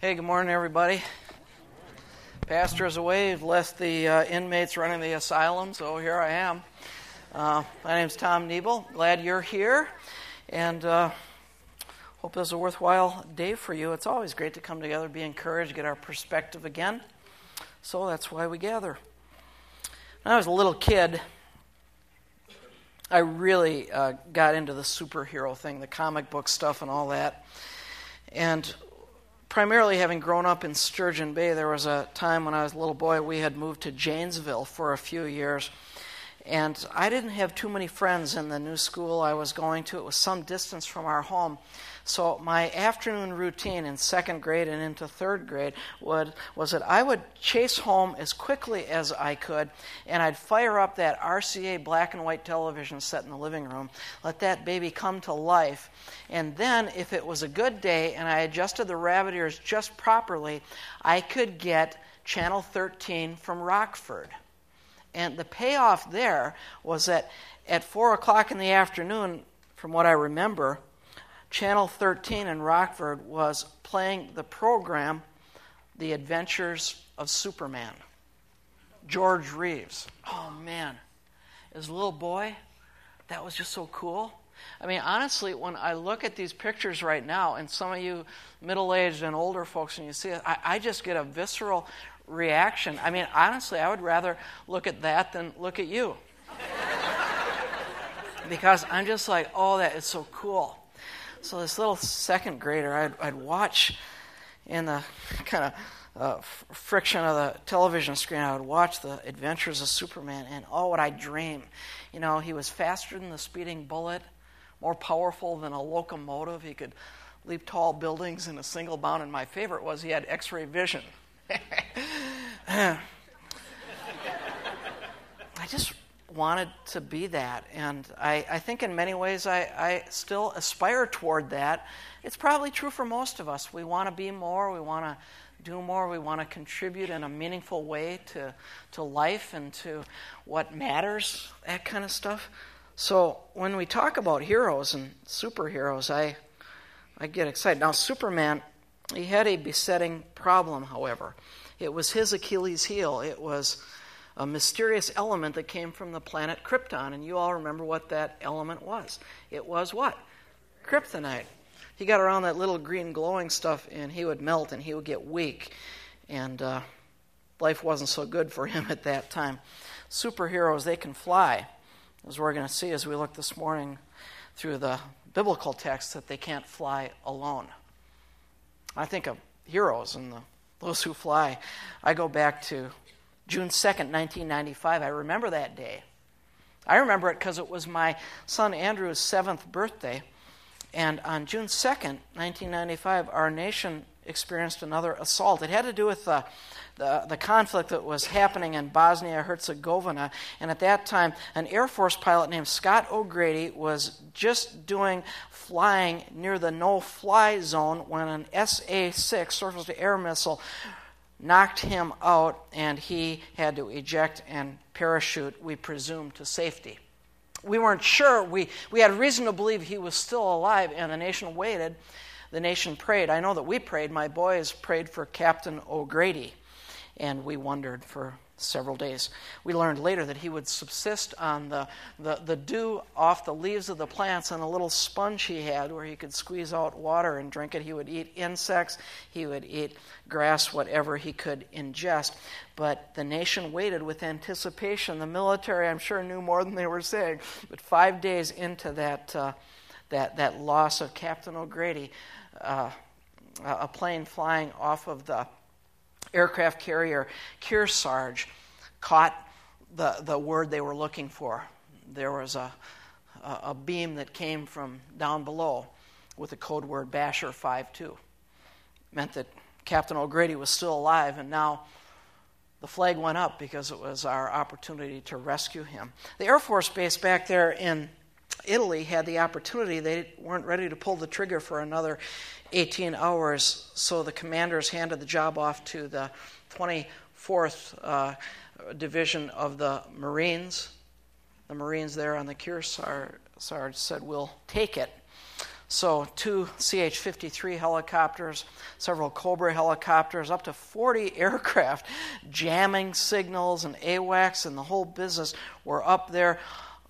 Hey, good morning, everybody. Pastor is away. He's left the uh, inmates running the asylum, so here I am. Uh, my name's Tom Niebel. Glad you're here, and uh, hope this is a worthwhile day for you. It's always great to come together, be encouraged, get our perspective again. So that's why we gather. When I was a little kid, I really uh, got into the superhero thing, the comic book stuff, and all that. And primarily having grown up in Sturgeon Bay, there was a time when I was a little boy, we had moved to Janesville for a few years. And I didn't have too many friends in the new school I was going to. It was some distance from our home. So my afternoon routine in second grade and into third grade would, was that I would chase home as quickly as I could, and I'd fire up that RCA black and white television set in the living room, let that baby come to life, and then if it was a good day and I adjusted the rabbit ears just properly, I could get channel 13 from Rockford. And the payoff there was that at 4 o'clock in the afternoon, from what I remember, Channel 13 in Rockford was playing the program The Adventures of Superman. George Reeves. Oh man, as a little boy, that was just so cool. I mean, honestly, when I look at these pictures right now, and some of you middle aged and older folks, and you see it, I, I just get a visceral reaction. I mean, honestly, I would rather look at that than look at you. because I'm just like, oh, that is so cool. So this little second grader, I'd, I'd watch in the kind of uh, friction of the television screen, I would watch the adventures of Superman, and oh, what I dream. You know, he was faster than the speeding bullet, more powerful than a locomotive. He could leap tall buildings in a single bound, and my favorite was he had x ray vision. I just wanted to be that. And I, I think in many ways I, I still aspire toward that. It's probably true for most of us. We want to be more, we want to do more, we want to contribute in a meaningful way to, to life and to what matters, that kind of stuff. So when we talk about heroes and superheroes, I, I get excited. Now, Superman, he had a besetting problem, however. It was his Achilles heel. It was a mysterious element that came from the planet Krypton. And you all remember what that element was. It was what? Kryptonite. He got around that little green glowing stuff and he would melt and he would get weak. And uh, life wasn't so good for him at that time. Superheroes, they can fly, as we're going to see as we look this morning through the biblical text, that they can't fly alone. I think of heroes and the, those who fly. I go back to June 2nd, 1995. I remember that day. I remember it because it was my son Andrew's seventh birthday. And on June 2nd, 1995, our nation experienced another assault. It had to do with the, the, the, conflict that was happening in Bosnia Herzegovina. And at that time, an Air Force pilot named Scott O'Grady was just doing flying near the no fly zone when an SA 6 surface to air missile knocked him out, and he had to eject and parachute, we presume, to safety. We weren't sure. We, we had reason to believe he was still alive, and the nation waited. The nation prayed. I know that we prayed. My boys prayed for Captain O'Grady, and we wondered for several days. We learned later that he would subsist on the, the, the, dew off the leaves of the plants and a little sponge he had where he could squeeze out water and drink it. He would eat insects, he would eat grass, whatever he could ingest. But the nation waited with anticipation. The military, I'm sure, knew more than they were saying. But five days into that, uh, that, that loss of Captain O'Grady, uh, a plane flying off of the aircraft carrier Kearsarge caught the, the word they were looking for. There was a, a, a beam that came from down below with the code word Basher 52. Meant that Captain O'Grady was still alive, and now the flag went up because it was our opportunity to rescue him. The Air Force Base back there in Italy had the opportunity. They weren't ready to pull the trigger for another 18 hours, so the commanders handed the job off to the 24th uh, Division of the Marines. The Marines there on the Kearsarge said, We'll take it. So, two CH 53 helicopters, several Cobra helicopters, up to 40 aircraft jamming signals and AWACS and the whole business were up there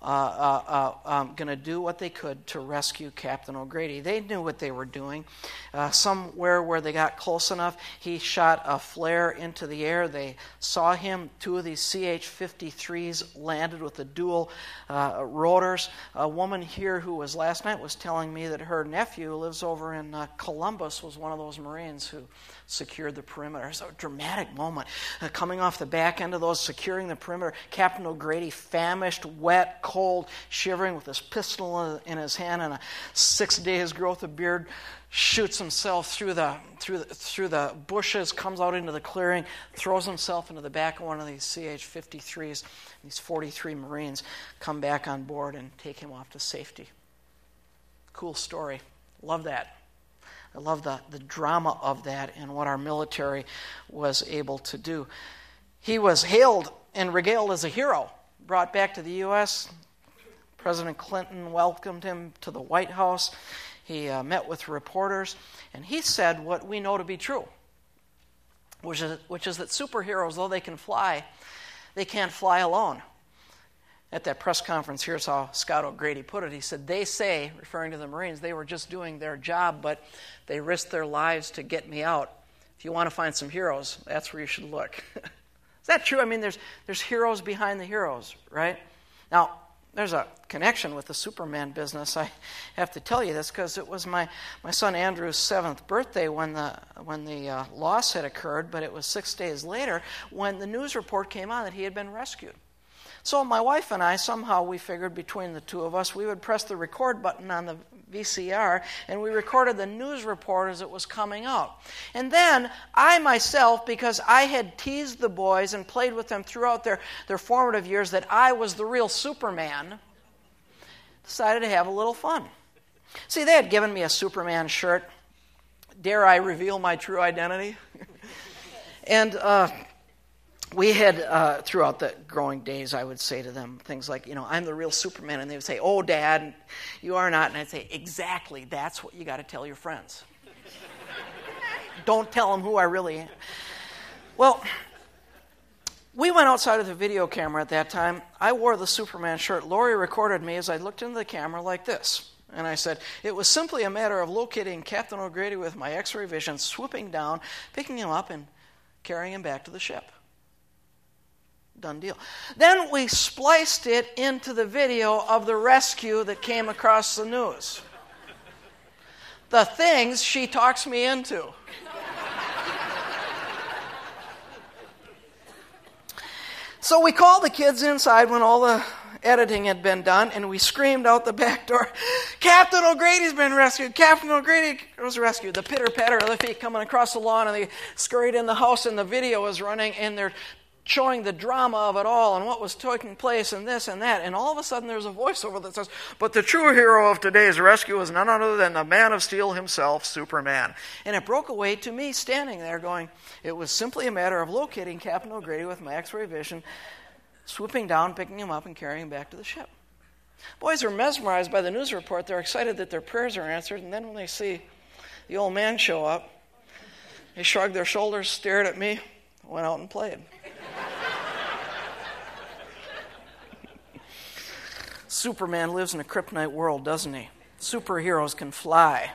uh, uh, uh, um, going to do what they could to rescue Captain O'Grady. They knew what they were doing. Uh, somewhere where they got close enough, he shot a flare into the air. They saw him. Two of these CH 53s landed with the dual uh, rotors. A woman here who was last night was telling me that her nephew lives over in uh, Columbus, was one of those Marines who secured the perimeter. It's a dramatic moment. Coming off the back end of those, securing the perimeter, Captain O'Grady, famished, wet, cold, shivering with his pistol in his hand and a six days growth of beard, shoots himself through the, through, the, through the bushes, comes out into the clearing, throws himself into the back of one of these CH 53s. These 43 Marines come back on board and take him off to safety. Cool story. Love that. I love the, the drama of that and what our military was able to do. He was hailed and regaled as a hero, brought back to the U.S. President Clinton welcomed him to the White House. He uh, met with reporters, and he said what we know to be true, which is, which is that superheroes, though they can fly, they can't fly alone at that press conference, here's how Scott O'Grady put it. He said, They say, referring to the Marines, they were just doing their job, but they risked their lives to get me out. If you want to find some heroes, that's where you should look. Is that true? I mean, there's, there's heroes behind the heroes, right? Now, there's a connection with the Superman business. I have to tell you this because it was my, my son Andrew's seventh birthday when the, when the uh, loss had occurred, but it was six days later when the news report came on that he had been rescued. So my wife and I, somehow we figured between the two of us, we would press the record button on the VCR and we recorded the news report as it was coming out. And then I myself, because I had teased the boys and played with them throughout their, their formative years that I was the real Superman, decided to have a little fun. See, they had given me a Superman shirt. Dare I reveal my true identity? and uh, we had uh, throughout the growing days i would say to them things like you know i'm the real superman and they would say oh dad you are not and i'd say exactly that's what you got to tell your friends. Don't tell them who i really am. Well we went outside of the video camera at that time. I wore the superman shirt. Lori recorded me as i looked into the camera like this and I said, It was simply a matter of locating Captain O'Grady with my x ray vision, swooping down, picking him up, and carrying him back to the ship. Done deal. Then we spliced it into the video of the rescue that came across the news. The things she talks me into. so we called the kids inside when all the editing had been done, and we screamed out the back door, Captain O'Grady's been rescued! Captain O'Grady was rescued. The pitter patter of the feet coming across the lawn, and they scurried in the house, and the video was running, and they're showing the drama of it all and what was taking place and this and that. And all of a sudden there's a voiceover that says, But the true hero of today's rescue is none other than the man of steel himself, Superman. And it broke away to me standing there going, It was simply a matter of locating Captain O'Grady with my x ray vision, swooping down, picking him up, and carrying him back to the ship. Boys are mesmerized by the news report. They're excited that their prayers are answered. And then when they see the old man show up, they shrugged their shoulders, stared at me, went out and played. Superman lives in a kryptonite world, doesn't he? Superheroes can fly.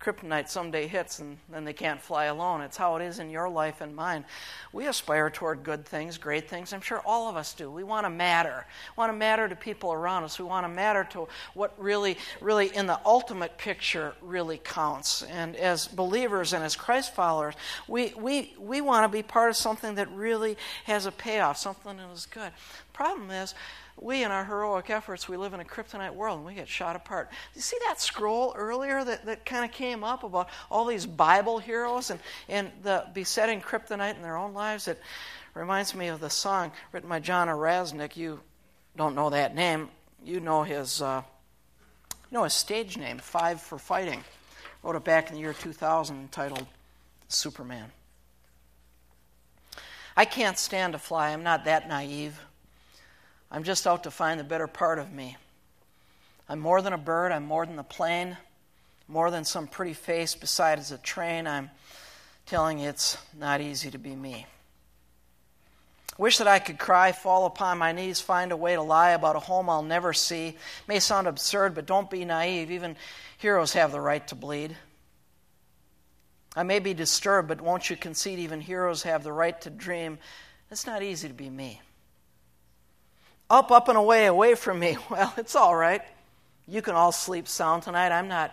Kryptonite someday hits and then they can't fly alone. It's how it is in your life and mine. We aspire toward good things, great things. I'm sure all of us do. We want to matter. We want to matter to people around us. We want to matter to what really, really in the ultimate picture really counts. And as believers and as Christ followers, we, we, we want to be part of something that really has a payoff, something that is good. Problem is, we, in our heroic efforts, we live in a kryptonite world and we get shot apart. You see that scroll earlier that, that kind of came up about all these Bible heroes and, and the besetting kryptonite in their own lives? It reminds me of the song written by John Erasnick. You don't know that name. You know his, uh, you know his stage name, Five for Fighting. Wrote it back in the year 2000 entitled Superman. I can't stand to fly. I'm not that naive. I'm just out to find the better part of me. I'm more than a bird, I'm more than the plane. more than some pretty face beside a train, I'm telling you it's not easy to be me. Wish that I could cry, fall upon my knees, find a way to lie about a home I'll never see. May sound absurd, but don't be naive. Even heroes have the right to bleed. I may be disturbed, but won't you concede even heroes have the right to dream? It's not easy to be me. Up, up, and away, away from me. Well, it's all right. You can all sleep sound tonight. I'm not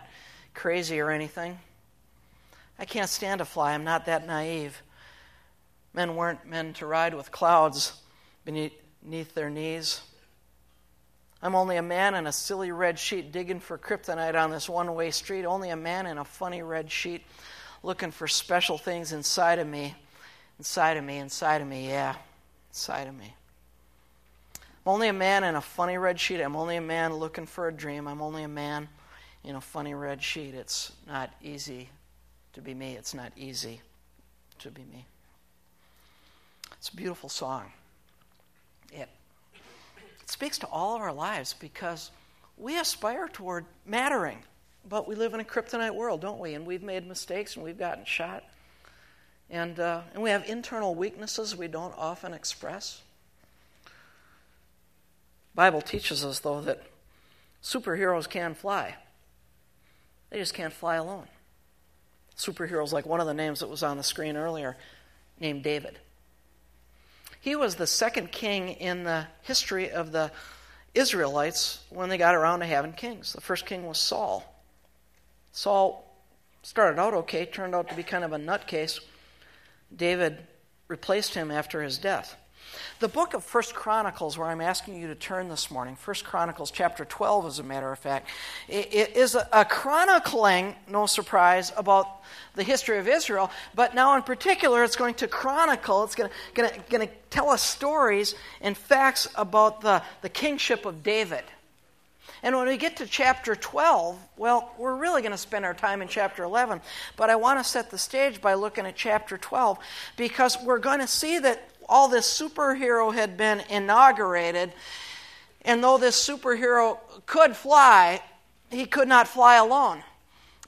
crazy or anything. I can't stand to fly. I'm not that naive. Men weren't meant to ride with clouds beneath their knees. I'm only a man in a silly red sheet digging for kryptonite on this one way street. Only a man in a funny red sheet looking for special things inside of me. Inside of me, inside of me, yeah, inside of me. I'm only a man in a funny red sheet. I'm only a man looking for a dream. I'm only a man in a funny red sheet. It's not easy to be me. It's not easy to be me. It's a beautiful song. It, it speaks to all of our lives because we aspire toward mattering, but we live in a kryptonite world, don't we? And we've made mistakes and we've gotten shot. And, uh, and we have internal weaknesses we don't often express. Bible teaches us, though, that superheroes can fly. They just can't fly alone. Superheroes, like one of the names that was on the screen earlier, named David. He was the second king in the history of the Israelites when they got around to having kings. The first king was Saul. Saul started out okay, turned out to be kind of a nutcase. David replaced him after his death. The book of First Chronicles, where I'm asking you to turn this morning, First Chronicles chapter 12, as a matter of fact, it is a chronicling, no surprise, about the history of Israel. But now, in particular, it's going to chronicle, it's going to, tell us stories and facts about the, the kingship of David. And when we get to chapter 12, well, we're really going to spend our time in chapter 11. But I want to set the stage by looking at chapter 12 because we're going to see that all this superhero had been inaugurated. And though this superhero could fly, he could not fly alone.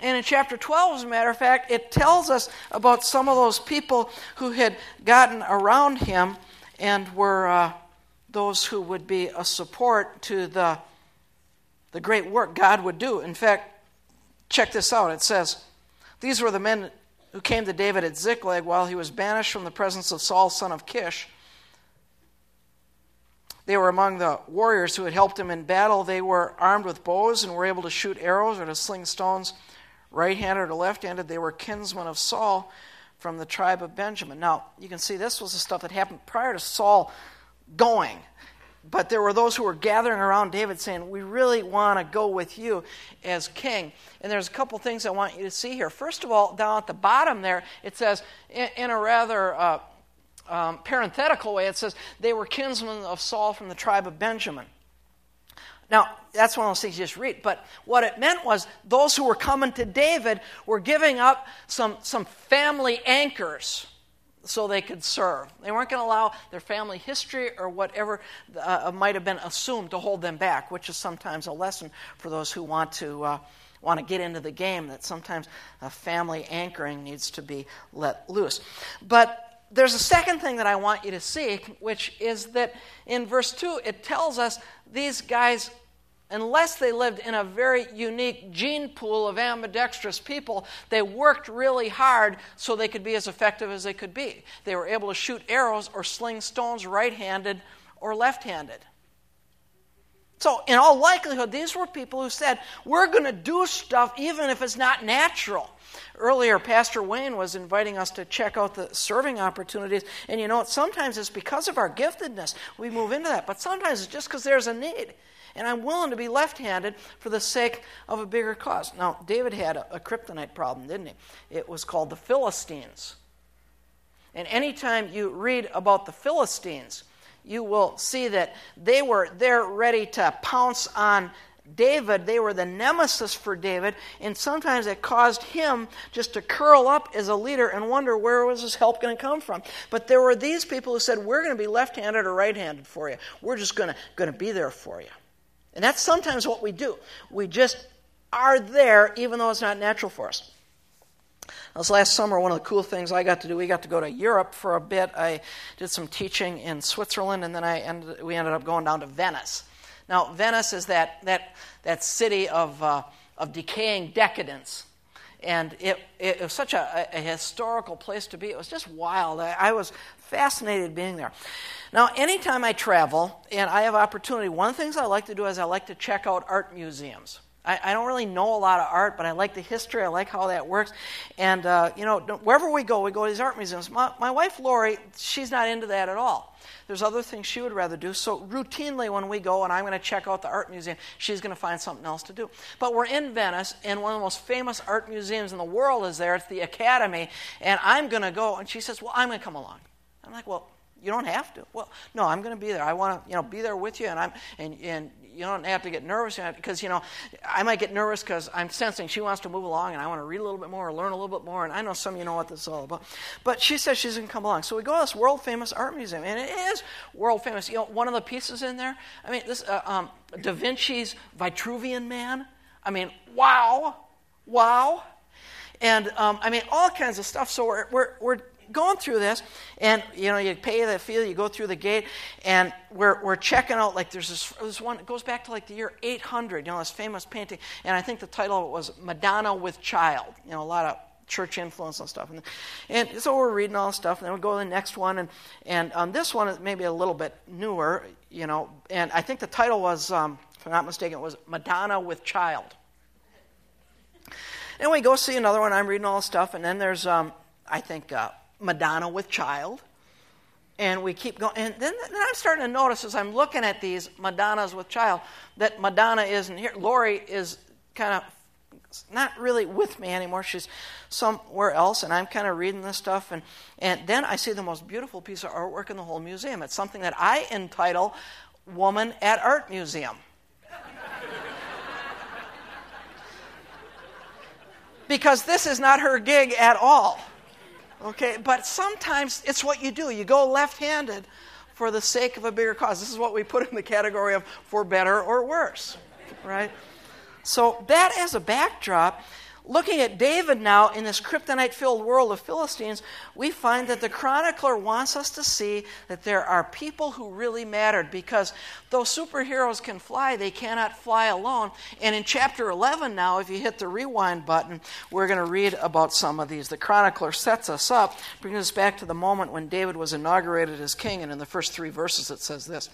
And in chapter 12, as a matter of fact, it tells us about some of those people who had gotten around him and were uh, those who would be a support to the, the great work God would do. In fact, check this out. It says, These were the men who came to David at Ziklag while he was banished from the presence of Saul, son of Kish. They were among the warriors who had helped him in battle. They were armed with bows and were able to shoot arrows or to sling stones, right handed or left handed. They were kinsmen of Saul from the tribe of Benjamin. Now, you can see this was the stuff that happened prior to Saul going. But there were those who were gathering around David saying, We really want to go with you as king. And there's a couple things I want you to see here. First of all, down at the bottom there, it says, in, a rather uh, um, parenthetical way, it says, They were kinsmen of Saul from the tribe of Benjamin. Now, that's one of those things you just read. But what it meant was those who were coming to David were giving up some, some family anchors so they could serve. They weren't going to allow their family history or whatever uh, might have been assumed to hold them back, which is sometimes a lesson for those who want to. Uh, want to get into the game that sometimes a family anchoring needs to be let loose. But there's a second thing that I want you to see, which is that in verse 2, it tells us these guys unless they lived in a very unique gene pool of ambidextrous people, they worked really hard so they could be as effective as they could be. They were able to shoot arrows or sling stones right handed or left handed. So, in all likelihood, these were people who said, We're going to do stuff even if it's not natural. Earlier, Pastor Wayne was inviting us to check out the serving opportunities. And you know, sometimes it's because of our giftedness we move into that, but sometimes it's just because there's a need. And I'm willing to be left handed for the sake of a bigger cause. Now, David had a, a kryptonite problem, didn't he? It was called the Philistines. And anytime you read about the Philistines, you will see that they were there ready to pounce on David. They were the nemesis for David, and sometimes it caused him just to curl up as a leader and wonder where was his help going to come from. But there were these people who said, We're going to be left handed or right handed for you. We're just going to, going to be there for you. And that's sometimes what we do. We just are there, even though it's not natural for us. This last summer, one of the cool things I got to do, we got to go to Europe for a bit. I did some teaching in Switzerland, and then I ended, we ended up going down to Venice. Now, Venice is that, that, that city of, uh, of decaying decadence. And it, it was such a, a, historical place to be. It was just wild. I, I was fascinated being there. Now, anytime I travel and I have opportunity, one of the things I like to do is I like to check out art museums. I, I, don't really know a lot of art, but I like the history. I like how that works. And, uh, you know, wherever we go, we go to these art museums. My, my wife, Lori, she's not into that at all. There's other things she would rather do. So, routinely, when we go and I'm going to check out the art museum, she's going to find something else to do. But we're in Venice, and one of the most famous art museums in the world is there. It's the Academy. And I'm going to go. And she says, Well, I'm going to come along. I'm like, Well, you don't have to. Well, no, I'm going to be there. I want to, you know, be there with you, and I'm, and, and you don't have to get nervous because you know I might get nervous because I'm sensing she wants to move along and I want to read a little bit more or learn a little bit more and I know some of you know what this is all about. But she says she's going to come along, so we go to this world famous art museum and it is world famous. You know, one of the pieces in there. I mean, this uh, um, Da Vinci's Vitruvian Man. I mean, wow, wow. And um, I mean, all kinds of stuff. So we're, we're, we're going through this, and you know, you pay the fee, you go through the gate, and we're, we're checking out. Like there's this, this one, it goes back to like the year 800. You know, this famous painting, and I think the title was Madonna with Child. You know, a lot of church influence and stuff. And, and so we're reading all this stuff, and then we go to the next one, and and um, this one is maybe a little bit newer. You know, and I think the title was, um, if I'm not mistaken, it was Madonna with Child. And we go see another one. I'm reading all this stuff, and then there's, um, I think, uh, Madonna with child. And we keep going. And then, then I'm starting to notice as I'm looking at these Madonnas with child that Madonna isn't here. Lori is kind of not really with me anymore. She's somewhere else, and I'm kind of reading this stuff. And, and then I see the most beautiful piece of artwork in the whole museum. It's something that I entitle Woman at Art Museum. because this is not her gig at all. Okay, but sometimes it's what you do. You go left handed for the sake of a bigger cause. This is what we put in the category of for better or worse, right? So, that as a backdrop, looking at David now in this kryptonite filled world of Philistines, we find that the chronicler wants us to see that there are people who really mattered because though superheroes can fly, they cannot fly alone. And in chapter 11 now, if you hit the rewind button, we're going to read about some of these. The chronicler sets us up, brings us back to the moment when David was inaugurated as king. And in the first three verses, it says this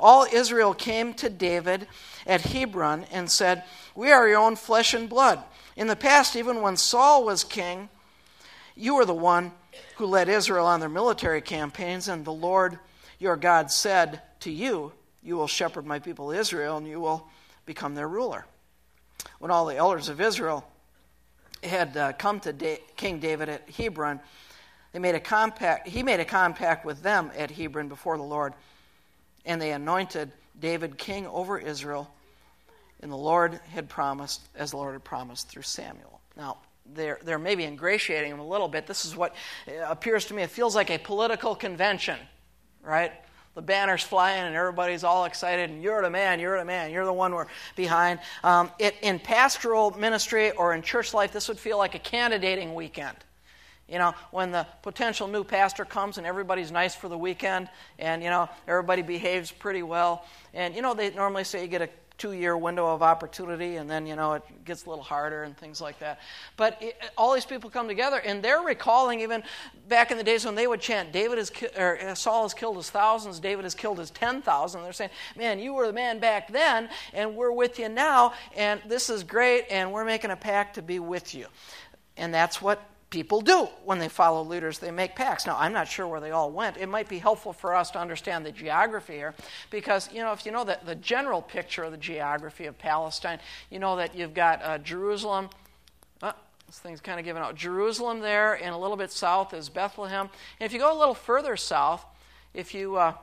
All Israel came to David at Hebron and said, We are your own flesh and blood. In the past, even when Saul was king, you were the one who led Israel on their military campaigns, and the Lord your God said to you, You will shepherd my people Israel, and you will become their ruler. When all the elders of Israel had uh, come to da- King David at Hebron, they made a compact, he made a compact with them at Hebron before the Lord, and they anointed David king over Israel and the Lord had promised, as the Lord had promised through Samuel. Now, they're, they're maybe ingratiating him a little bit. This is what appears to me, it feels like a political convention, right? The banner's flying and everybody's all excited, and you're the man, you're the man, you're the one we're behind. Um, it, in pastoral ministry or in church life, this would feel like a candidating weekend. You know, when the potential new pastor comes and everybody's nice for the weekend and, you know, everybody behaves pretty well. And, you know, they normally say you get a two year window of opportunity, and then, you know, it gets a little harder and things like that. But it, all these people come together, and they're recalling even back in the days when they would chant, David is, or uh, Saul has killed his thousands, David has killed his 10,000. They're saying, man, you were the man back then, and we're with you now, and this is great, and we're making a pact to be with you. And that's what people do when they follow leaders. They make pacts. Now, I'm not sure where they all went. It might be helpful for us to understand the geography here because, you know, if you know the, the general picture of the geography of Palestine, you know that you've got uh, Jerusalem. Oh, this thing's kind of given out. Jerusalem there, and a little bit south is Bethlehem. And if you go a little further south, if you. Uh,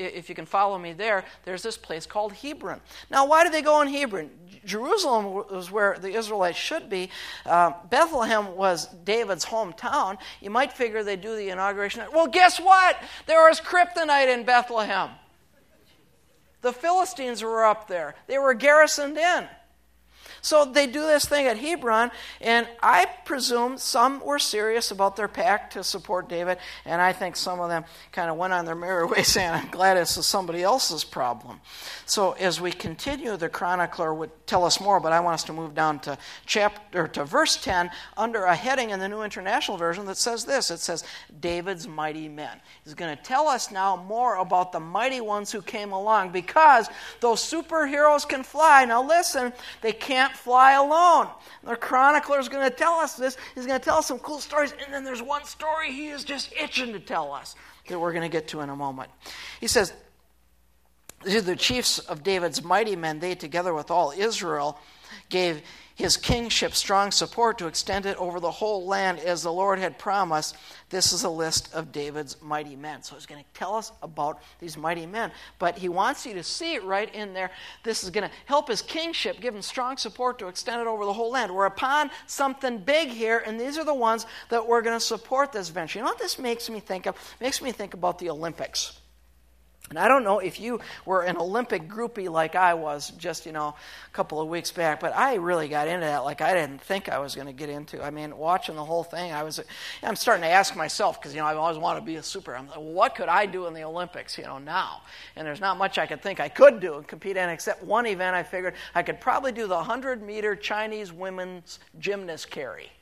if you can follow me there, there's this place called Hebron. Now, why did they go in Hebron? Jerusalem was where the Israelites should be. Uh, Bethlehem was David's hometown. You might figure they'd do the inauguration. Well, guess what? There was kryptonite in Bethlehem. The Philistines were up there, they were garrisoned in. So they do this thing at Hebron, and I presume some were serious about their pact to support David, and I think some of them kind of went on their merry way saying, I'm glad this is somebody else's problem. So as we continue, the chronicler would tell us more, but I want us to move down to chapter to verse 10 under a heading in the New International Version that says this. It says, David's mighty men. He's going to tell us now more about the mighty ones who came along because those superheroes can fly. Now listen, they can't fly alone. The chronicler is going to tell us this. He's going to tell us some cool stories, and then there's one story he is just itching to tell us that we're going to get to in a moment. He says, the chiefs of David's mighty men, they together with all Israel, gave his kingship strong support to extend it over the whole land as the Lord had promised. This is a list of David's mighty men. So he's going to tell us about these mighty men. But he wants you to see it right in there. This is going to help his kingship, give him strong support to extend it over the whole land. We're upon something big here, and these are the ones that we're going to support this venture. You know what this makes me think of? It makes me think about the Olympics. And I don't know if you were an Olympic groupie like I was just, you know, a couple of weeks back, but I really got into that like I didn't think I was going to get into. I mean, watching the whole thing, I was, I'm starting to ask myself, because, you know, I always want to be a super. I'm like, well, what could I do in the Olympics, you know, now? And there's not much I could think I could do and compete in, except one event I figured I could probably do the 100 meter Chinese women's gymnast carry.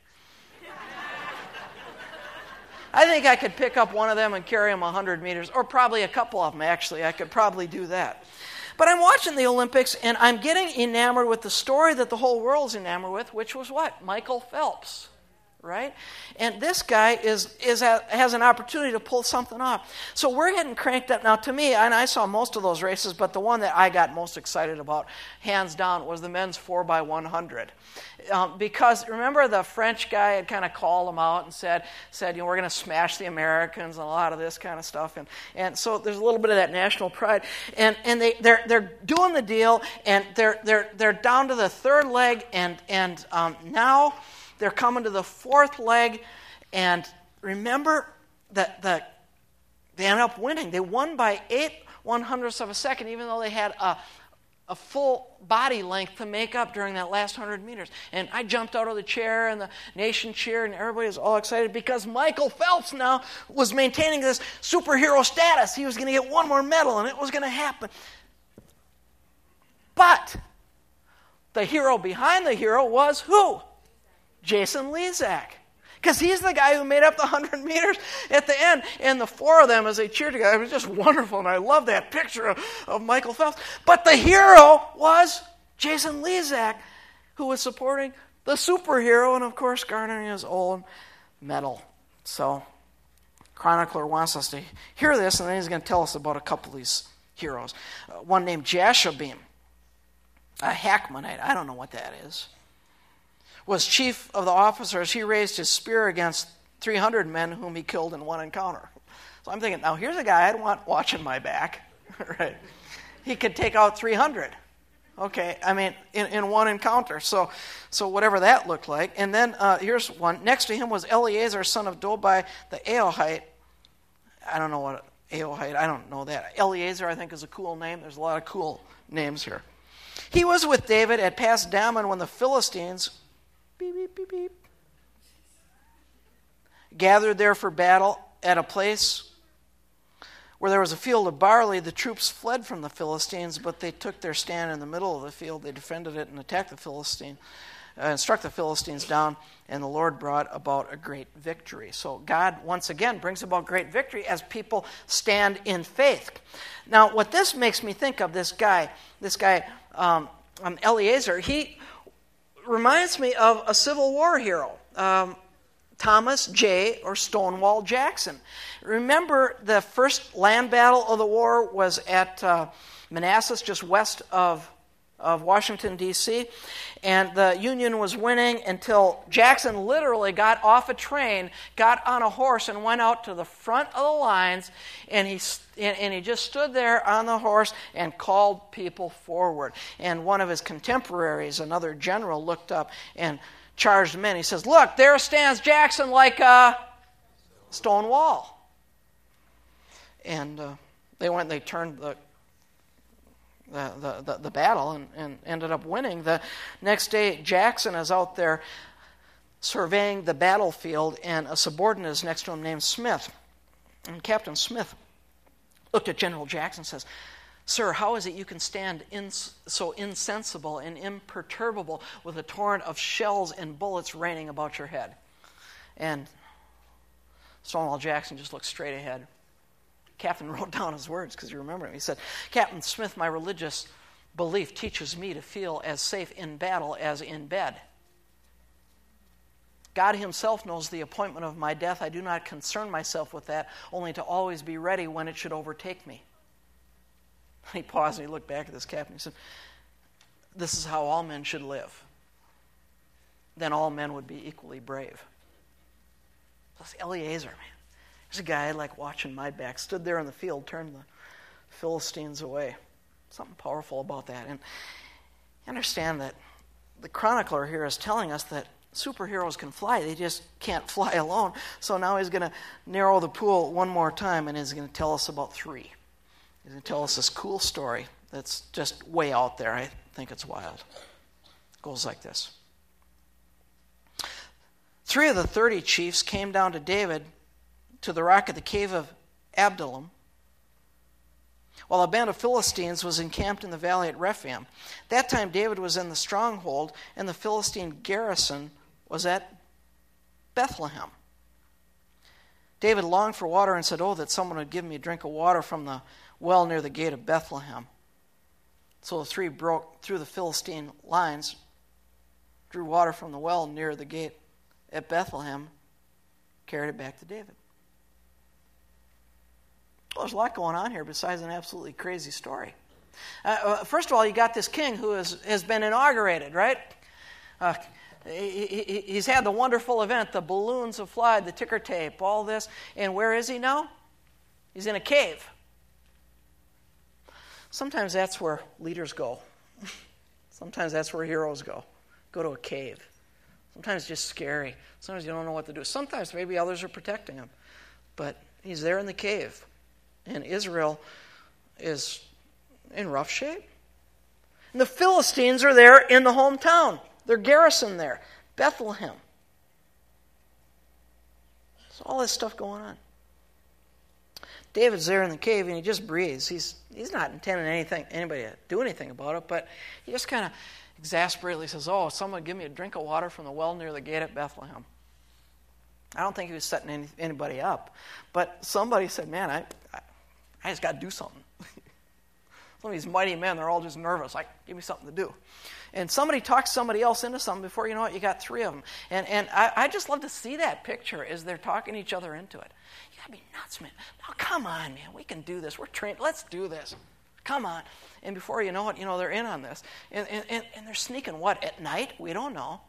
I think I could pick up one of them and carry them 100 meters, or probably a couple of them, actually. I could probably do that. But I'm watching the Olympics and I'm getting enamored with the story that the whole world's enamored with, which was what? Michael Phelps right? And this guy is, is has an opportunity to pull something off. So we're getting cranked up. Now, to me, and I saw most of those races, but the one that I got most excited about, hands down, was the men's 4x100. Um, because remember, the French guy had kind of called them out and said, said you know, we're going to smash the Americans and a lot of this kind of stuff. And, and so there's a little bit of that national pride. And, and they, they're, they're doing the deal, and they're, they're, they're down to the third leg, and, and um, now they're coming to the fourth leg, and remember that the, they end up winning. They won by eight one hundredths of a second, even though they had a, a full body length to make up during that last 100 meters. And I jumped out of the chair, and the nation cheered, and everybody was all excited because Michael Phelps now was maintaining this superhero status. He was going to get one more medal, and it was going to happen. But the hero behind the hero was who? Jason Lezak. Because he's the guy who made up the 100 meters at the end. And the four of them, as they cheered together, it was just wonderful. And I love that picture of, of Michael Phelps. But the hero was Jason Lezak, who was supporting the superhero and, of course, garnering his own medal. So, chronicler wants us to hear this, and then he's going to tell us about a couple of these heroes. Uh, one named Jashobeam, a Hakmonite. I don't know what that is was chief of the officers, he raised his spear against 300 men whom he killed in one encounter. So I'm thinking, now here's a guy I'd want watching my back, right? He could take out 300. Okay, I mean, in, in one encounter. So, so whatever that looked like. And then uh, here's one. Next to him was Eleazar, son of Dodai, the Ahohite. I don't know what Ahohite. I don't know that. Eleazar, I think, is a cool name. There's a lot of cool names here. He was with David at Pas Dammim when the Philistines beep, beep, beep, beep. Gathered there for battle at a place where there was a field of barley, the troops fled from the Philistines, but they took their stand in the middle of the field. They defended it and attacked the Philistine, uh, and struck the Philistines down, and the Lord brought about a great victory. So God, once again, brings about great victory as people stand in faith. Now, what this makes me think of, this guy, this guy, um, um, Eleazar, he reminds me of a Civil War hero, um, Thomas J. or Stonewall Jackson. Remember, the first land battle of the war was at uh, Manassas, just west of of Washington, D.C., and the Union was winning until Jackson literally got off a train, got on a horse, and went out to the front of the lines, and he, and, and he just stood there on the horse and called people forward. And one of his contemporaries, another general, looked up and charged men. He says, Look, there stands Jackson like a stone wall. And uh, they went and they turned the the, the, the, battle and, and ended up winning. The next day, Jackson is out there surveying the battlefield, and a subordinate is next to him named Smith. And Captain Smith looked at General Jackson and says, Sir, how is it you can stand in, so insensible and imperturbable with a torrent of shells and bullets raining about your head? And Stonewall Jackson just looked straight ahead. Captain wrote down his words because he remembered them. He said, Captain Smith, my religious belief teaches me to feel as safe in battle as in bed. God Himself knows the appointment of my death. I do not concern myself with that, only to always be ready when it should overtake me. He paused and he looked back at this captain. He said, This is how all men should live. Then all men would be equally brave. That's Eleazar, man. There's a guy like watching my back, stood there in the field, turned the Philistines away. Something powerful about that. And understand that the chronicler here is telling us that superheroes can fly, they just can't fly alone. So now he's going to narrow the pool one more time and he's going to tell us about three. He's going to tell us this cool story that's just way out there. I think it's wild. It goes like this Three of the 30 chiefs came down to David to the rock at the cave of Adullam, while a band of Philistines was encamped in the valley at Rephaim. That time David was in the stronghold, and the Philistine garrison was at Bethlehem. David longed for water and said, Oh, that someone would give me a drink of water from the well near the gate of Bethlehem. So the three broke through the Philistine lines, drew water from the well near the gate at Bethlehem, carried it back to David. Well, there's a lot going on here besides an absolutely crazy story. Uh, uh first of all, you got this king who has, has been inaugurated, right? Uh, he, he's had the wonderful event. The balloons have flied, the ticker tape, all this. And where is he now? He's in a cave. Sometimes that's where leaders go. Sometimes that's where heroes go. Go to a cave. Sometimes it's just scary. Sometimes you don't know what to do. Sometimes maybe others are protecting him. But he's there in the cave. And Israel is in rough shape. And the Philistines are there in the hometown. They're garrisoned there. Bethlehem. So all this stuff going on. David's there in the cave and he just breathes. He's, he's not intending anything, anybody to do anything about it, but he just kind of exasperatedly says, Oh, someone give me a drink of water from the well near the gate at Bethlehem. I don't think he was setting any, anybody up, but somebody said, Man, I, I, just got to do something. Some of these mighty men, they're all just nervous, like, give me something to do. And somebody talks somebody else into something before you know it, you got three of them. And, and I, I just love to see that picture as they're talking each other into it. You got to be nuts, man. Now, come on, man. We can do this. We're trained. Let's do this. Come on. And before you know it, you know, they're in on this. And, and, and, and they're sneaking what? At night? We don't know.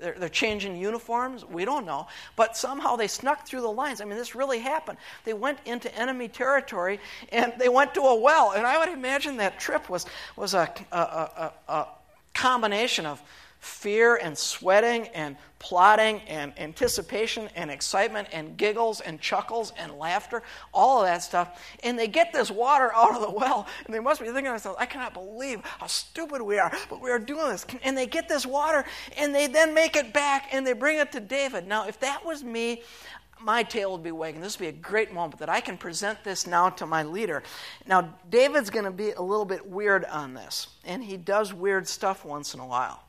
They're, they're changing uniforms. We don't know. But somehow they snuck through the lines. I mean, this really happened. They went into enemy territory and they went to a well. And I would imagine that trip was, was a, a, a, a combination of fear and sweating and plotting and anticipation and excitement and giggles and chuckles and laughter, all of that stuff. And they get this water out of the well, and they must be thinking to themselves, I cannot believe how stupid we are, but we are doing this. And they get this water, and they then make it back, and they bring it to David. Now, if that was me, my tail would be wagging. This would be a great moment that I can present this now to my leader. Now, David's going to be a little bit weird on this, and he does weird stuff once in a while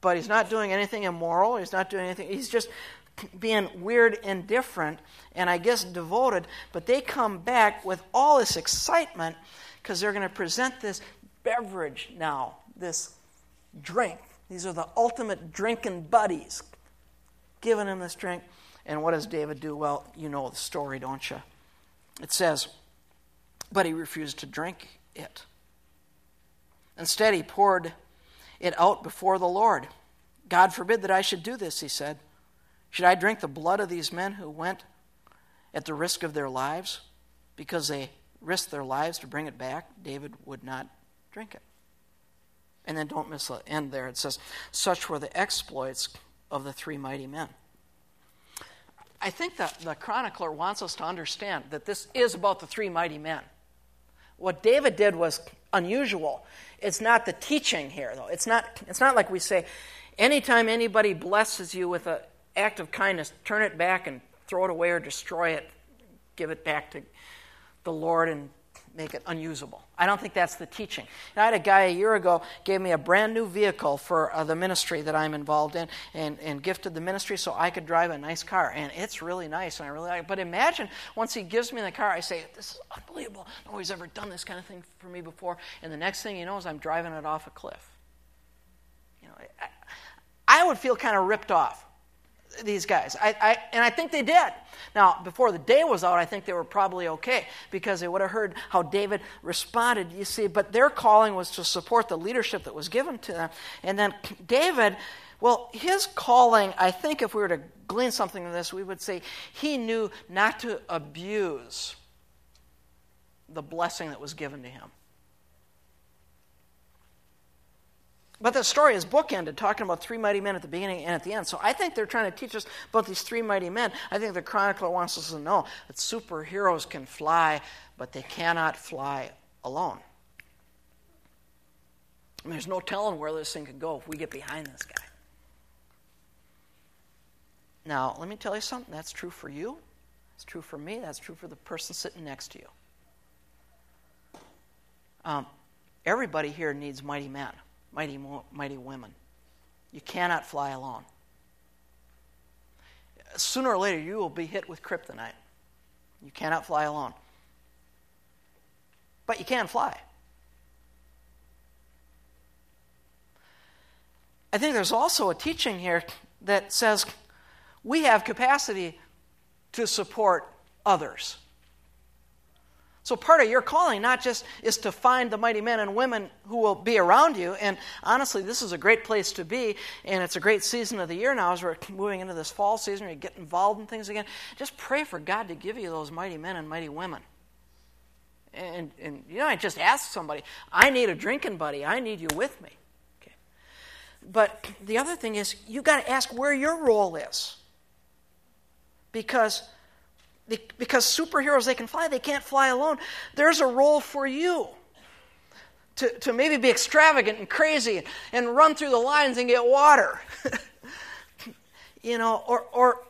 but he's not doing anything immoral. He's not doing anything. He's just being weird and different and I guess devoted. But they come back with all this excitement because they're going to present this beverage now, this drink. These are the ultimate drinking buddies giving him this drink. And what does David do? Well, you know the story, don't you? It says, but he refused to drink it. Instead, he poured it out before the Lord. God forbid that I should do this, he said. Should I drink the blood of these men who went at the risk of their lives because they risked their lives to bring it back? David would not drink it. And then don't miss the end there. It says, Such were the exploits of the three mighty men. I think that the chronicler wants us to understand that this is about the three mighty men. What David did was unusual. It's not the teaching here, though. It's not, it's not like we say, anytime anybody blesses you with an act of kindness, turn it back and throw it away or destroy it, give it back to the Lord and make it unusable. I don't think that's the teaching. I had a guy a year ago gave me a brand new vehicle for uh, the ministry that I'm involved in, and, and gifted the ministry so I could drive a nice car, and it's really nice, and I really like it. But imagine once he gives me the car, I say, "This is unbelievable. Nobody's ever done this kind of thing for me before." And the next thing you know is I'm driving it off a cliff. You know, I, I would feel kind of ripped off these guys. I, I, and I think they did. Now, before the day was out, I think they were probably okay because they would have heard how David responded, you see. But their calling was to support the leadership that was given to them. And then David, well, his calling, I think if we were to glean something from this, we would say he knew not to abuse the blessing that was given to him. But the story is bookended, talking about three mighty men at the beginning and at the end. So I think they're trying to teach us about these three mighty men. I think the chronicler wants us to know that superheroes can fly, but they cannot fly alone. There's no telling where this thing could go if we get behind this guy. Now, let me tell you something. That's true for you. It's true for me. That's true for the person sitting next to you. Um, everybody here needs mighty men mighty, mighty women. You cannot fly alone. Sooner or later, you will be hit with kryptonite. You cannot fly alone. But you can fly. I think there's also a teaching here that says we have capacity to support others. So part of your calling not just is to find the mighty men and women who will be around you. And honestly, this is a great place to be, and it's a great season of the year now as we're moving into this fall season. You get involved in things again. Just pray for God to give you those mighty men and mighty women. And, and you know, I just ask somebody, I need a drinking buddy. I need you with me. Okay. But the other thing is, you've got to ask where your role is. Because because superheroes, they can fly, they can't fly alone. There's a role for you to, to maybe be extravagant and crazy and, and run through the lines and get water. you know, or, or,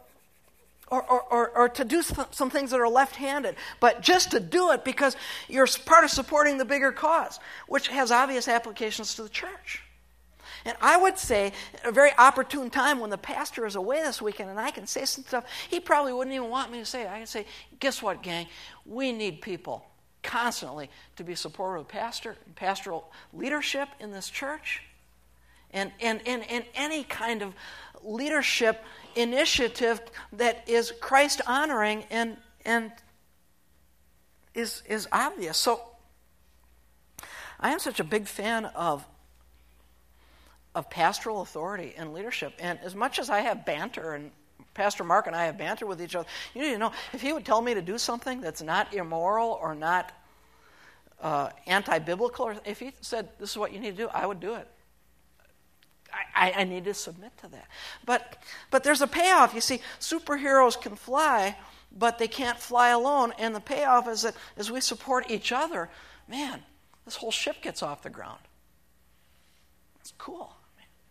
or, or, or, to do some things that are left handed, but just to do it because you're part of supporting the bigger cause, which has obvious applications to the church. And I would say, a very opportune time when the pastor is away this weekend and I can say some stuff he probably wouldn't even want me to say. It. I can say, guess what, gang? We need people constantly to be supportive of pastor and pastoral leadership in this church. And, and, and, and any kind of leadership initiative that is Christ honoring and, and is, is obvious. So I am such a big fan of of pastoral authority and leadership. And as much as I have banter, and Pastor Mark and I have banter with each other, you need to know if he would tell me to do something that's not immoral or not uh, anti biblical, or if he said, This is what you need to do, I would do it. I, I, need to submit to that. But, but there's a payoff. You see, superheroes can fly, but they can't fly alone. And the payoff is that as we support each other, man, this whole ship gets off the ground. It's cool.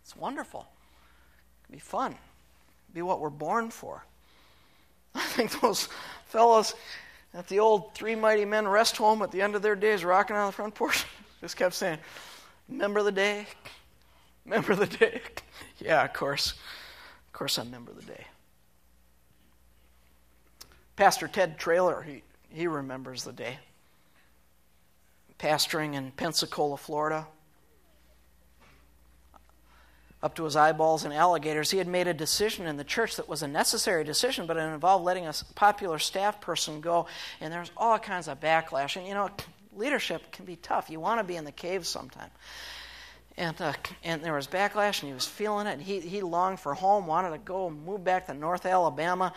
It's wonderful. It'll be fun. It'll be what we're born for. I think those fellows at the old Three Mighty Men rest home at the end of their days, rocking on the front porch, just kept saying, Remember the day? Remember the day? yeah, of course. Of course, I remember the day. Pastor Ted Traylor, he, he remembers the day. Pastoring in Pensacola, Florida up to his eyeballs in alligators, he had made a decision in the church that was a necessary decision, but it involved letting a popular staff person go, and there's all kinds of backlash. And you know, leadership can be tough. You want to be in the cave sometime. And, uh, and there was backlash, and he was feeling it. And he, he longed for home, wanted to go move back to North Alabama.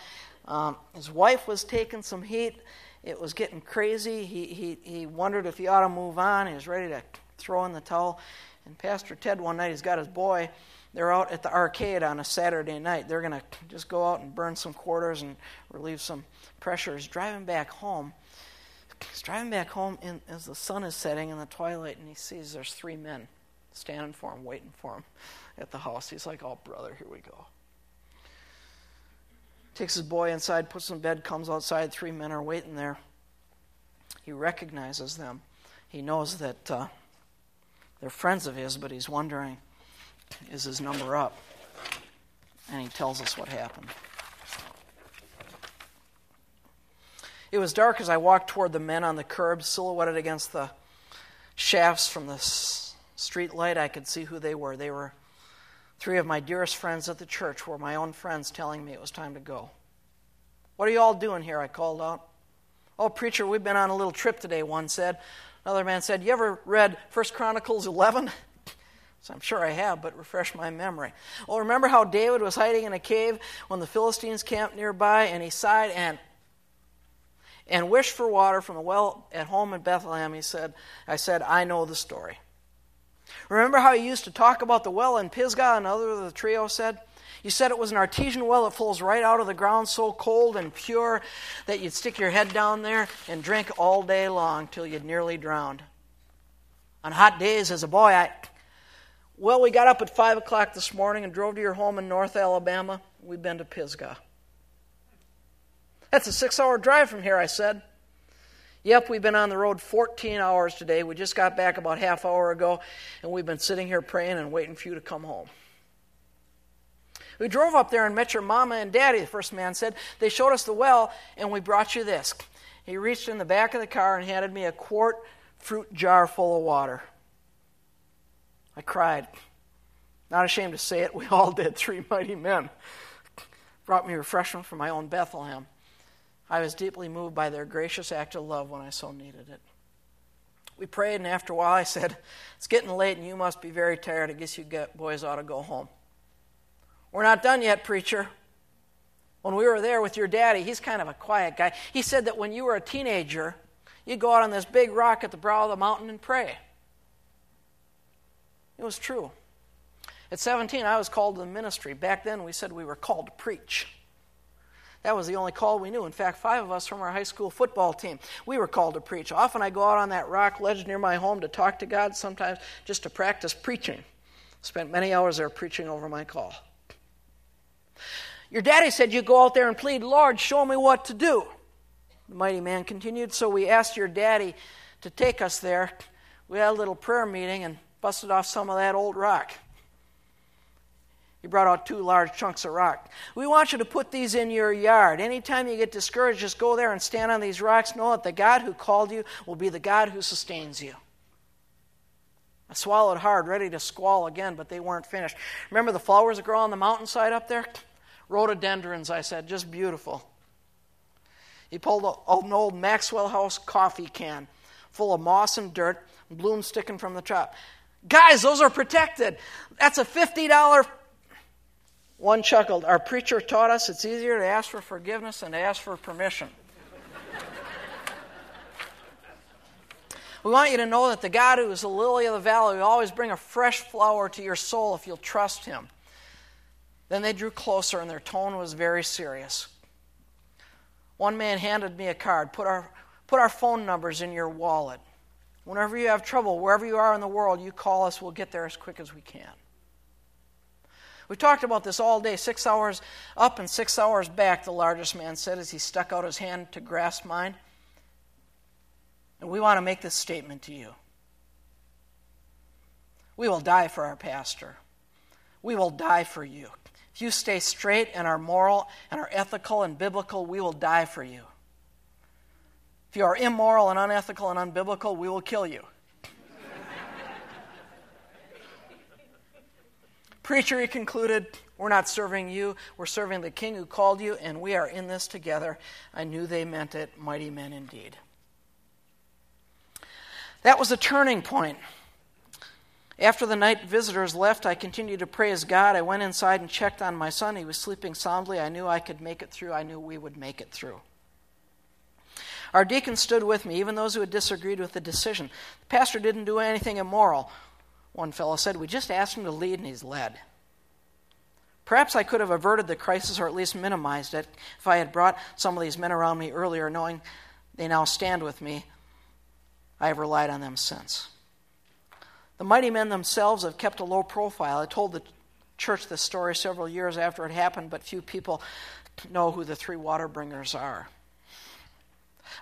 Um, his wife was taking some heat. It was getting crazy. He, he, he wondered if he ought to move on. He was ready to throw in the towel. And Pastor Ted, one night, he's got his boy they're out at the arcade on a Saturday night. They're going to just go out and burn some quarters and relieve some pressure. He's driving back home. He's driving back home as the sun is setting in the twilight, and he sees there's three men standing for him, waiting for him at the house. He's like, Oh, brother, here we go. Takes his boy inside, puts him in bed, comes outside. Three men are waiting there. He recognizes them. He knows that uh, they're friends of his, but he's wondering is his number up? And he tells us what happened. It was dark as I walked toward the men on the curb, silhouetted against the shafts from the street light. I could see who they were. They were three of my dearest friends at the church, were my own friends telling me it was time to go. What are you all doing here? I called out. Oh, preacher, we've been on a little trip today, one said. Another man said, You ever read 1 Chronicles 11? So I'm sure I have, but refresh my memory. Well, remember how David was hiding in a cave when the Philistines camped nearby, and he sighed and and wished for water from the well at home in Bethlehem, he said, I said, I know the story. Remember how he used to talk about the well in Pisgah, another of the trio said? You said it was an artesian well that flows right out of the ground, so cold and pure that you'd stick your head down there and drink all day long till you'd nearly drowned. On hot days as a boy, I. Well, we got up at 5 o'clock this morning and drove to your home in North Alabama. We've been to Pisgah. That's a six hour drive from here, I said. Yep, we've been on the road 14 hours today. We just got back about half hour ago, and we've been sitting here praying and waiting for you to come home. We drove up there and met your mama and daddy, the first man said. They showed us the well, and we brought you this. He reached in the back of the car and handed me a quart fruit jar full of water. I cried. Not ashamed to say it, we all did. Three mighty men brought me refreshment from my own Bethlehem. I was deeply moved by their gracious act of love when I so needed it. We prayed, and after a while, I said, It's getting late, and you must be very tired. I guess you boys ought to go home. We're not done yet, preacher. When we were there with your daddy, he's kind of a quiet guy. He said that when you were a teenager, you'd go out on this big rock at the brow of the mountain and pray. It was true. At 17, I was called to the ministry. Back then, we said we were called to preach. That was the only call we knew. In fact, five of us from our high school football team, we were called to preach. Often I go out on that rock ledge near my home to talk to God, sometimes just to practice preaching. Spent many hours there preaching over my call. Your daddy said you go out there and plead, Lord, show me what to do. The mighty man continued, so we asked your daddy to take us there. We had a little prayer meeting and busted off some of that old rock. He brought out two large chunks of rock. We want you to put these in your yard. Anytime you get discouraged, just go there and stand on these rocks. Know that the God who called you will be the God who sustains you. I swallowed hard, ready to squall again, but they weren't finished. Remember the flowers that grow on the mountainside up there? Rhododendrons, I said, just beautiful. He pulled an old Maxwell House coffee can full of moss and dirt, blooms sticking from the top. Guys, those are protected. That's a $50 one chuckled. Our preacher taught us it's easier to ask for forgiveness than to ask for permission. we want you to know that the God who is the lily of the valley will always bring a fresh flower to your soul if you'll trust him. Then they drew closer, and their tone was very serious. One man handed me a card. Put our, put our phone numbers in your wallet. Whenever you have trouble, wherever you are in the world, you call us. We'll get there as quick as we can. We talked about this all day, six hours up and six hours back, the largest man said as he stuck out his hand to grasp mine. And we want to make this statement to you. We will die for our pastor. We will die for you. You stay straight and are moral and are ethical and biblical, we will die for you. If you are immoral and unethical and unbiblical, we will kill you. Preacher, he concluded, we're not serving you, we're serving the King who called you, and we are in this together. I knew they meant it, mighty men indeed. That was a turning point. After the night visitors left, I continued to praise God. I went inside and checked on my son. He was sleeping soundly. I knew I could make it through. I knew we would make it through. Our deacon stood with me, even those who had disagreed with the decision. The pastor didn't do anything immoral. One fellow said, We just asked him to lead, and he's led. Perhaps I could have averted the crisis or at least minimized it if I had brought some of these men around me earlier, knowing they now stand with me. I have relied on them since. The mighty men themselves have kept a low profile. I told the church this story several years after it happened, but few people know who the three water bringers are.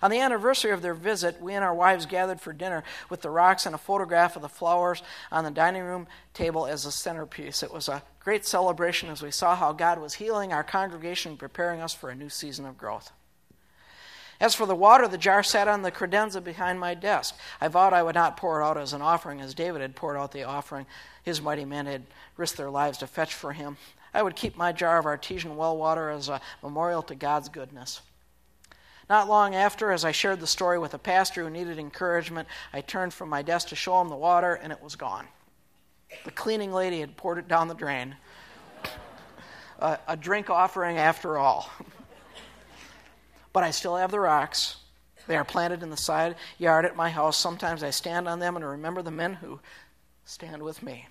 On the anniversary of their visit, we and our wives gathered for dinner with the rocks and a photograph of the flowers on the dining room table as a centerpiece. It was a great celebration as we saw how God was healing our congregation and preparing us for a new season of growth. As for the water, the jar sat on the credenza behind my desk. I vowed I would not pour it out as an offering, as David had poured out the offering his mighty men had risked their lives to fetch for him. I would keep my jar of artesian well water as a memorial to God's goodness. Not long after, as I shared the story with a pastor who needed encouragement, I turned from my desk to show him the water, and it was gone. The cleaning lady had poured it down the drain. a, a drink offering after all. but I still have the rocks. They are planted in the side yard at my house. Sometimes I stand on them and remember the men who stand with me.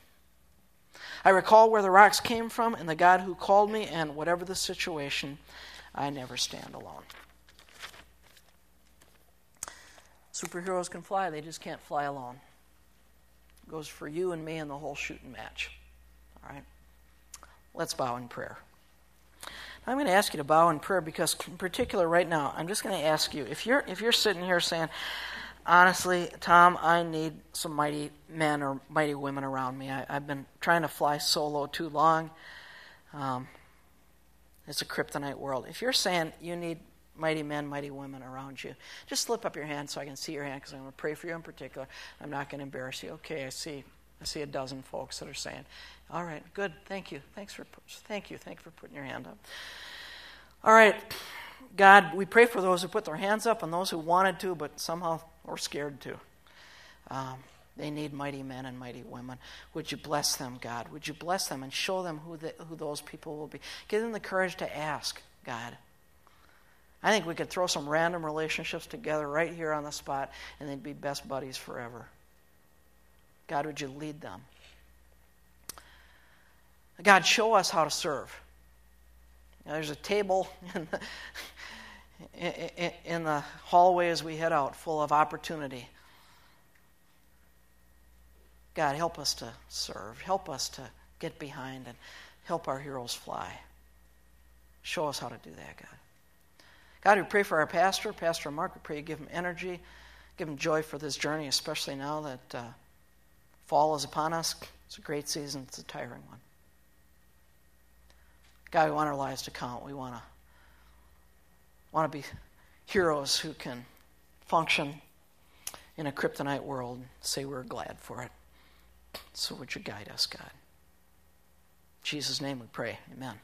I recall where the rocks came from and the God who called me, and whatever the situation, I never stand alone. Superheroes can fly, they just can't fly alone. It goes for you and me and the whole shooting match. All right? Let's bow in prayer. I'm going to ask you to bow in prayer because, in particular, right now, I'm just going to ask you if you're if you're sitting here saying, honestly, Tom, I need some mighty men or mighty women around me. I, have been trying to fly solo too long. Um, it's a kryptonite world. If you're saying you need mighty men, mighty women around you. Just slip up your hand so I can see your hand because I'm going to pray for you in particular. I'm not going to embarrass you. Okay, I see. I see a dozen folks that are saying, "All right, good. Thank you. Thanks for thank you. Thank you for putting your hand up." All right, God, we pray for those who put their hands up and those who wanted to but somehow were scared to. Um, they need mighty men and mighty women. Would you bless them, God? Would you bless them and show them who, the, who those people will be? Give them the courage to ask, God. I think we could throw some random relationships together right here on the spot and they'd be best buddies forever. God, would you lead them? God, show us how to serve. Know, there's a table in the, in the hallway as we head out full of opportunity. God, help us to serve. Help us to get behind and help our heroes fly. Show us how to do that, God. God, we pray for our pastor, Pastor Mark. We pray you give him energy, give him joy for this journey, especially now that uh, fall is upon us. It's a great season, it's a tiring one. God, we want our lives to count. We want to want to be heroes who can function in a kryptonite world. Say we're glad for it. So would you guide us, God? In Jesus' name we pray. Amen.